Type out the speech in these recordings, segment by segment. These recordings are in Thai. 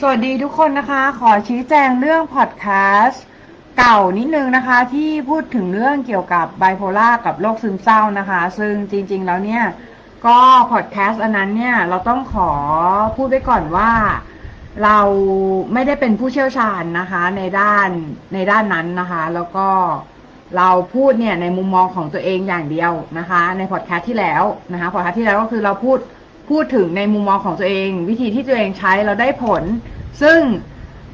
สวัสดีทุกคนนะคะ ขอชี้แจงเรื่องพอดแคสต์เก่านิดนึงนะคะ ที่พูดถึงเรื่องเกี่ยวกับไบโพล่ากับโรคซึมเศร้านะคะ ซึ่งจริงๆแล้วเนี่ย ก็พอดแคสต์อันนั้นเนี่ย เราต้องขอพูดไว้ก่อนว่า เราไม่ได้เป็นผู้เชี่ยวชาญนะคะ ในด้านในด้านนั้นนะคะ แล้วก็เราพูดเนี่ยในมุมมองของตัวเองอย่างเดียวนะคะ ในพอดแคสต์ที่แล้วนะคะพอดแคสต์ที่แล้วก็คือเราพูด พูดถึงในมุมมองของตัวเอง วิธีที่ตัวเองใช้เราได้ผล ซึ่ง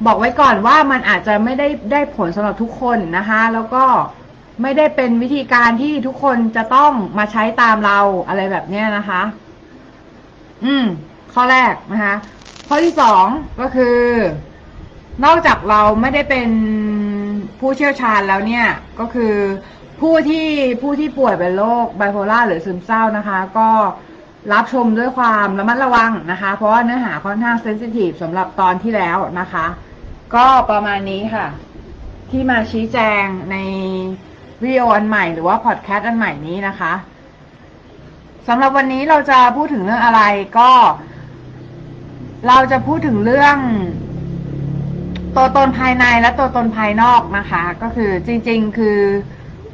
บอกไว้ก่อนว่ามันอาจจะไม่ได้ได้ผลสำหรับทุกคนนะคะ แล้วก็ไม่ได้เป็นวิธีการที่ทุกคนจะต้องมาใช้ตามเราอะไรแบบเนี้ยนะคะ อืม ข้อแรกนะคะ ข้อที่สองก็คือ นอกจากเราไม่ได้เป็นผู้เชี่ยวชาญแล้วเนี่ย ก็คือผู้ที่ผู้ที่ป่วยเป็นโรคไบโพล่าหรือซึมเศร้านะคะ ก็ รับชมด้วยความระมัดระวังนะคะ เพราะว่าเนื้อหาค่อนข้างเซนซิทีฟสำหรับตอนที่แล้วนะคะ ก็ประมาณนี้ค่ะ ที่มาชี้แจงในวิดีโออันใหม่หรือว่าพอดแคสต์อันใหม่นี้นะคะสำหรับวันนี้เราจะพูดถึงเรื่องอะไรก็ เราจะพูดถึงเรื่อง ตัวตนภายในและตัวตนภายนอกนะคะ ก็คือจริง ๆ คือ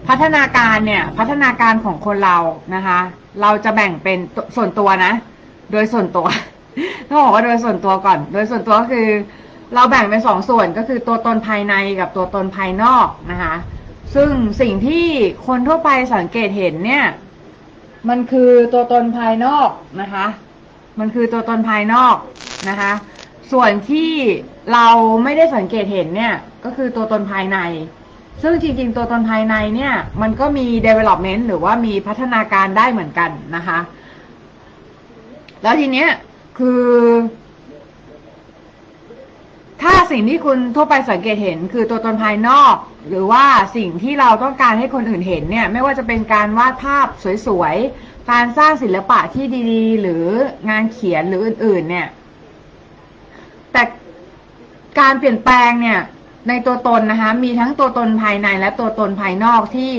พัฒนาการเนี่ยพัฒนาการของคนเรานะคะ เราจะแบ่งเป็นส่วนตัวนะ โดยส่วนตัวต้องบอกว่าโดยส่วนตัวก่อน โดยส่วนตัวก็คือ เราแบ่งเป็นสองส่วนก็คือตัวตนภายในกับตัวตนภายนอกนะคะ ซึ่งสิ่งที่คนทั่วไปสังเกตเห็นเนี่ย มันคือตัวตนภายนอกนะคะ มันคือตัวตนภายนอกนะคะ ส่วนที่เราไม่ได้สังเกตเห็นเนี่ย ก็คือตัวตนภายใน ซึ่งจริงๆ ตัวตนภายในเนี่ย มันก็มี development หรือว่ามีพัฒนาการได้เหมือนกันนะคะ แล้วทีเนี้ยคือ ถ้าสิ่งที่คุณทั่วไปสังเกตเห็น คือตัวตนภายนอก หรือว่าสิ่งที่เราต้องการให้คนอื่นเห็นเนี่ย ไม่ว่าจะเป็นการวาดภาพสวยๆ การสร้างศิลปะที่ดีๆ หรืองานเขียนหรืออื่น ๆ เนี่ย แต่การเปลี่ยนแปลงเนี่ย ในตัวตนนะคะ มีทั้งตัวตนภายในและตัวตนภายนอกที่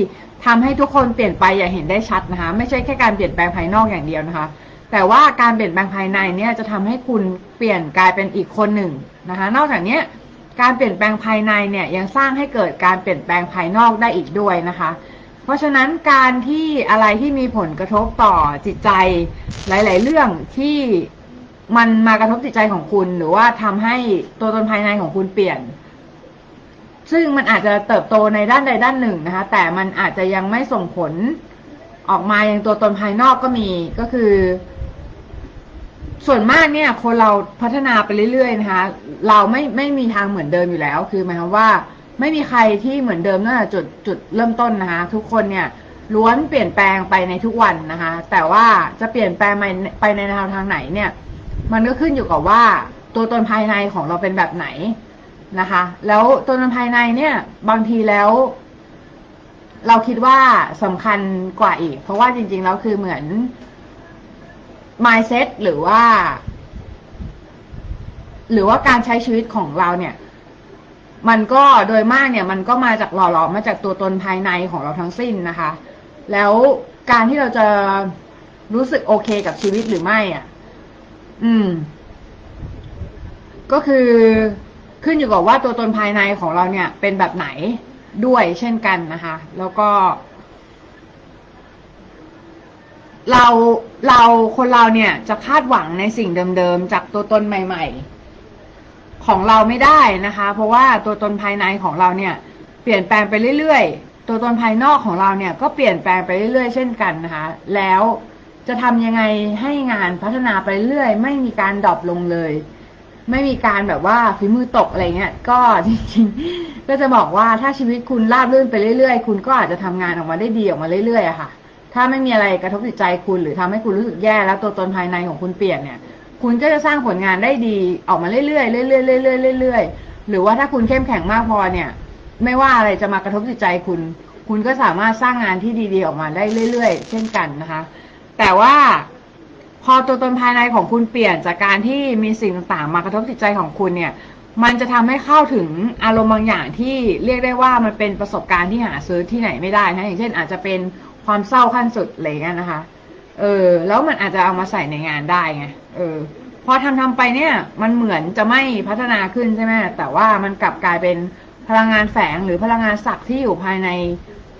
ทำให้ทุกคนเปลี่ยนไปอย่างเห็นได้ชัดนะคะ ไม่ใช่แค่การเปลี่ยนแปลงภายนอกอย่างเดียวนะคะ แต่ว่าการเปลี่ยนแปลงภายในเนี่ยจะทำให้คุณเปลี่ยนกลายเป็นอีกคนหนึ่งนะคะ นอกจากนี้การเปลี่ยนแปลงภายในเนี่ยยังสร้างให้เกิดการเปลี่ยนแปลงภายนอกได้อีกด้วยนะคะ เพราะฉะนั้นการที่อะไรที่มีผลกระทบต่อจิตใจหลาย ๆ เรื่องที่มันมากระทบจิตใจของคุณ หรือว่าทำให้ตัวตนภายในของคุณเปลี่ยน ซึ่งมันอาจจะเติบโตในด้านใดด้านหนึ่งนะคะ แต่มันอาจจะยังไม่ส่งผลออกมาอย่างตัวตนภายนอกก็มีก็คือ ส่วนมากเนี่ย คนเราพัฒนาไปเรื่อยๆนะคะ เราไม่ไม่มีทางเหมือนเดิมอยู่แล้ว คือหมายความว่า ไม่มีใครที่เหมือนเดิมตั้งแต่จุดจุดเริ่มต้นนะคะ ทุกคนเนี่ยล้วนเปลี่ยนแปลงไปในทุกวันนะคะ แต่ว่าจะเปลี่ยนแปลงไปในแนวทางไหนเนี่ย มันก็ขึ้นอยู่กับว่าตัวตนภายในของเราเป็นแบบไหน นะคะ แล้วตัวตนภายในเนี่ย บางทีแล้ว เราคิดว่าสำคัญกว่าอีก เพราะว่าจริง ๆ แล้วคือเหมือน mindset หรือว่า หรือว่าการใช้ชีวิตของเราเนี่ย มันก็โดยมากเนี่ย มันก็มาจากหล่อหลอมมาจากตัวตนภายในของเราทั้งสิ้นนะคะ แล้วการที่เราจะรู้สึกโอเคกับชีวิตหรือไม่อะ อืม ก็คือ ขึ้นอยู่กับว่าตัวตนภายในของเราเนี่ย เป็นแบบไหนด้วยเช่นกันนะคะ แล้วก็ เราเราคนเราเนี่ย จะคาดหวังในสิ่งเดิมๆจากตัวตนใหม่ ๆ ของเราไม่ได้นะคะ เพราะว่าตัวตนภายในของเราเนี่ย เปลี่ยนแปลงไปเรื่อยๆ ตัวตนภายนอกของเราเนี่ย ก็เปลี่ยนแปลงไปเรื่อยๆ เช่นกันนะคะ แล้วจะทำยังไงให้งานพัฒนาไปเรื่อยไม่มีการดรอปลงเลย ไม่มีการแบบว่าฝีมือตกอะไรเงี้ย ก็จริงๆ ก็จะบอกว่าถ้าชีวิตคุณราบรื่นไปเรื่อยๆ คุณก็อาจจะทำงานออกมาได้ดีออกมาเรื่อยๆอะค่ะ ถ้าไม่มีอะไรกระทบจิตใจคุณหรือทำให้คุณรู้สึกแย่แล้วตัวตนภายในของคุณเปลี่ยนเนี่ย คุณก็จะสร้างผลงานได้ดีออกมาเรื่อยๆเรื่อยๆเรื่อยๆเรื่อยๆหรือว่าถ้าคุณเข้มแข็งมากพอเนี่ย ไม่ว่าอะไรจะมากระทบจิตใจคุณ คุณก็สามารถสร้างงานที่ดีๆออกมาได้เรื่อย ๆ เช่นกันนะคะ แต่ว่า พอตัวตนภายในของคุณเปลี่ยนจากการที่มีสิ่งต่างๆ มากระทบจิตใจของคุณเนี่ย มันจะทำให้เข้าถึงอารมณ์บางอย่างที่เรียกได้ว่ามันเป็นประสบการณ์ที่หาซื้อที่ไหนไม่ได้นะอย่างเช่น อาจจะเป็นความเศร้าขั้นสุดอะไรเงี้ยนะคะ เออ แล้วมันอาจจะเอามาใส่ในงานได้ไง เออ พอทำทำไปเนี่ย มันเหมือนจะไม่พัฒนาขึ้นใช่ไหมแต่ว่ามันกลับกลายเป็นพลังงานแฝงหรือพลังงานศักดิ์ที่อยู่ภายใน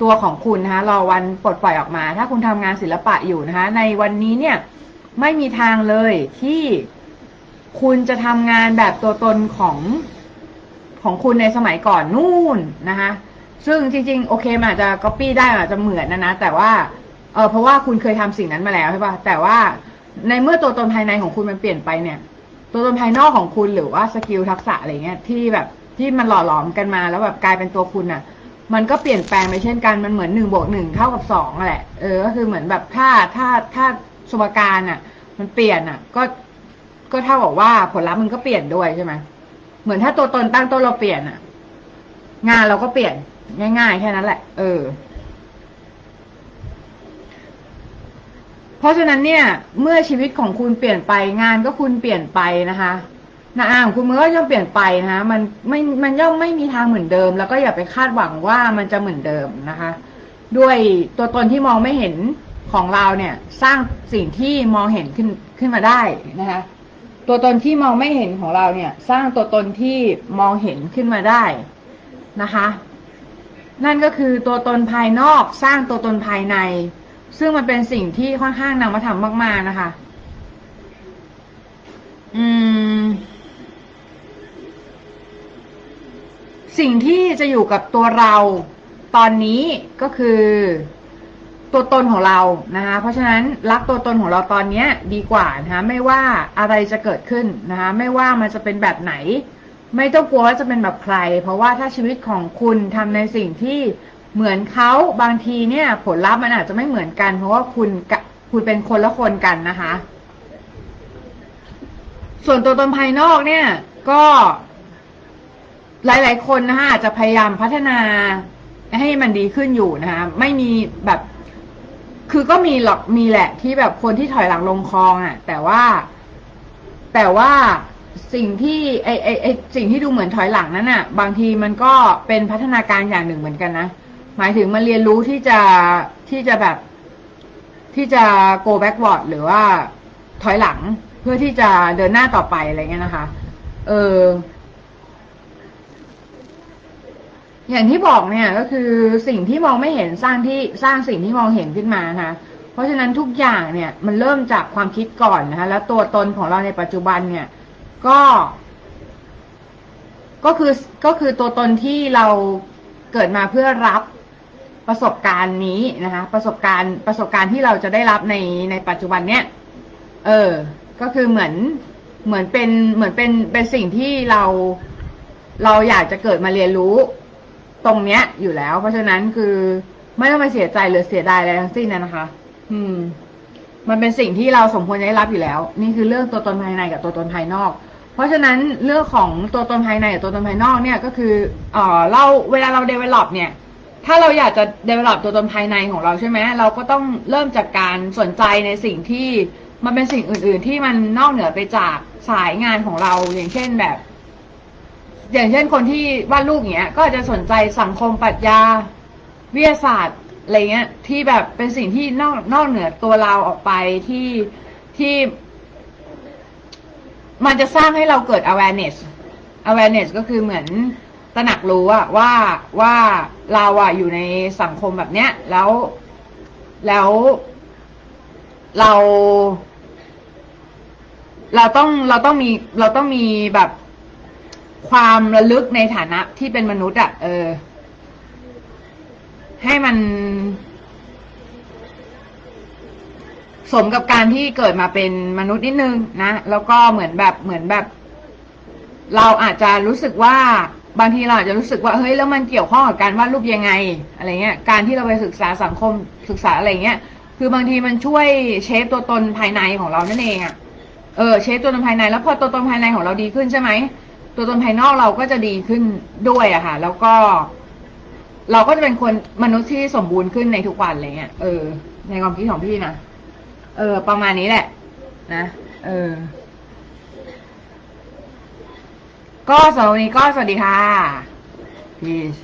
ตัวของคุณนะคะ รอวันปลดปล่อยออกมา ถ้าคุณทำงานศิลปะอยู่นะคะ ในวันนี้เนี่ย ไม่มีทางเลยที่คุณจะทำงานแบบตัวตนของของคุณในสมัยก่อนนู่นนะคะซึ่งจริง ๆ โอเคมันอาจจะก๊อปปี้ได้อาจจะเหมือนนะนะ แต่ว่าเออเพราะว่าคุณเคยทำสิ่งนั้นมาแล้วใช่ปะแต่ว่าในเมื่อตัวตนภายในของคุณมันเปลี่ยนไปเนี่ย ตัวตนภายนอกของคุณหรือว่า skill ทักษะอะไรเงี้ยที่แบบที่มันหล่อหลอมกันมาแล้วแบบกลายเป็นตัวคุณอะ มันก็เปลี่ยนแปลงไปเช่นกันมันเหมือนหนึ่งบวกหนึ่งเท่ากับสองแหละเออก็คือเหมือนแบบถ้าถ้าถ้า สมการอะ มันเปลี่ยนอะ ก็ก็เท่ากับว่าผลลัพธ์มันก็เปลี่ยนด้วยใช่ไหมเหมือนถ้าตัวตนตั้งต้นเราเปลี่ยนอะ งานเราก็เปลี่ยน ง่ายๆแค่นั้นแหละ เออ เพราะฉะนั้นเนี่ย เมื่อชีวิตของคุณเปลี่ยนไป งานก็คุณเปลี่ยนไปนะคะนะอ่าของคุณมันก็ย่อมเปลี่ยนไปนะคะมันไม่มันย่อมไม่มีทางเหมือนเดิม แล้วก็อย่าไปคาดหวังว่ามันจะเหมือนเดิมนะคะ ด้วยตัวตนที่มองไม่เห็น ของเราเนี่ยสร้างสิ่งที่มองเห็นขึ้นขึ้นมาได้นะคะตัวตนที่มองไม่เห็นของเราเนี่ย สร้างตัวตนที่มองเห็นขึ้นมาได้นะคะ นั่นก็คือตัวตนภายนอกสร้างตัวตนภายใน ซึ่งมันเป็นสิ่งที่ค่อนข้างนำมาทำมาก ๆนะคะ อืม สิ่งที่จะอยู่กับตัวเราตอนนี้ก็คือ ตัวตนของเรานะคะเพราะฉะนั้นรักตัวตนของเราตอนนี้ดีกว่านะคะไม่ว่าอะไรจะเกิดขึ้นนะคะไม่ว่ามันจะเป็นแบบไหน ไม่ต้องกลัวว่าจะเป็นแบบใคร เพราะว่าถ้าชีวิตของคุณทำในสิ่งที่เหมือนเขาบางทีเนี่ย ผลลัพธ์มันอาจจะไม่เหมือนกัน เพราะว่าคุณคุณเป็นคนละคนกันนะคะ ส่วนตัวตนภายนอกเนี่ย ก็หลาย ๆ คนนะคะอาจจะพยายามพัฒนาให้มันดีขึ้นอยู่นะคะไม่มีแบบ คือก็มีหรอกมีแหละที่แบบคนที่ถอยหลังลงคลองอะ่ะ แต่ว่า แต่ว่าสิ่งที่ไอไอไอสิ่งที่ดูเหมือนถอยหลังนั้นอะ่ะ บางทีมันก็เป็นพัฒนาการอย่างหนึ่งเหมือนกันนะหมายถึงมันเรียนรู้ที่จะที่จะแบบ ที่จะ go backward หรือว่าถอยหลังเพื่อที่จะเดินหน้าต่อไปอะไรเงี้ยนะคะ เออ อย่างที่บอกเนี่ยก็คือสิ่งที่มองไม่เห็นสร้างที่สร้างสิ่งที่มองเห็นขึ้นมานะคะเพราะฉะนั้นทุกอย่างเนี่ยมันเริ่มจากความคิดก่อนนะคะแล้วตัวตนของเราในปัจจุบันเนี่ย ก็ ก็คือก็คือตัวตนที่เราเกิดมาเพื่อรับประสบการณ์นี้นะคะ ประสบการณ์ประสบการณ์ที่เราจะได้รับในในปัจจุบันเนี้ยเออ ก็คือเหมือนเหมือนเป็นเหมือนเป็นเป็นสิ่งที่เราเราอยากจะเกิดมาเรียนรู้ ตรงเนี้ยอยู่แล้ว เพราะฉะนั้นคือไม่ต้องไปเสียใจหรือเสียดายอะไรทั้งสิ้นนะคะ อืม มันเป็นสิ่งที่เราสมควรจะได้รับอยู่แล้ว นี่คือเรื่องตัวตนภายในกับตัวตนภายนอก เพราะฉะนั้นเรื่องของตัวตนภายในกับตัวตนภายนอกเนี่ยก็คือเอ่อเราเวลาเรา develop เนี่ย ถ้าเราอยากจะ develop ตัวตนภายในของเราใช่ไหมเราก็ต้องเริ่มจากการสนใจในสิ่งที่มันเป็นสิ่งอื่น ๆ ที่มันนอกเหนือไปจากสายงานของเราอย่างเช่นแบบ อย่างเช่นคนที่วาดรูปอย่างเงี้ย ก็อาจจะสนใจสังคมปรัชญาวิทยาศาสตร์อะไรเงี้ย ที่แบบเป็นสิ่งที่นอกนอกเหนือตัวเราออกไปที่ที่ มันจะสร้างให้เราเกิด awareness awareness ก็คือเหมือนตระหนักรู้อะว่าว่าเราอะอยู่ในสังคมแบบเนี้ย แล้วแล้วเรา เราต้องเราต้องมีเราต้องมีแบบ ความระลึกในฐานะที่เป็นมนุษย์อะเออ ให้มัน สมกับการที่เกิดมาเป็นมนุษย์นิดนึงนะแล้วก็เหมือนแบบเหมือนแบบ เราอาจจะรู้สึกว่าบางทีเราอาจจะรู้สึกว่าเฮ้ยแล้วมันเกี่ยวข้องกับการวาดรูปยังไง อะไรเงี้ย การที่เราไปศึกษาสังคมศึกษาอะไรเงี้ย คือบางทีมันช่วยเชฟตัวตนภายในของเรานั่นเองอะเออเชฟตัวตนภายในแล้วพอตัวตนภายในของเราดีขึ้นใช่ไหม ตัวตนภายนอกเราก็จะดีขึ้นด้วยอะค่ะ แล้วก็ เราก็จะเป็นคนมนุษย์ที่สมบูรณ์ขึ้นในทุกวันอะไรเงี้ยเออ ในความคิดของพี่นะเออ ประมาณนี้แหละ นะเออ ก็สำหรับวันนี้ก็สวัสดีค่ะ peace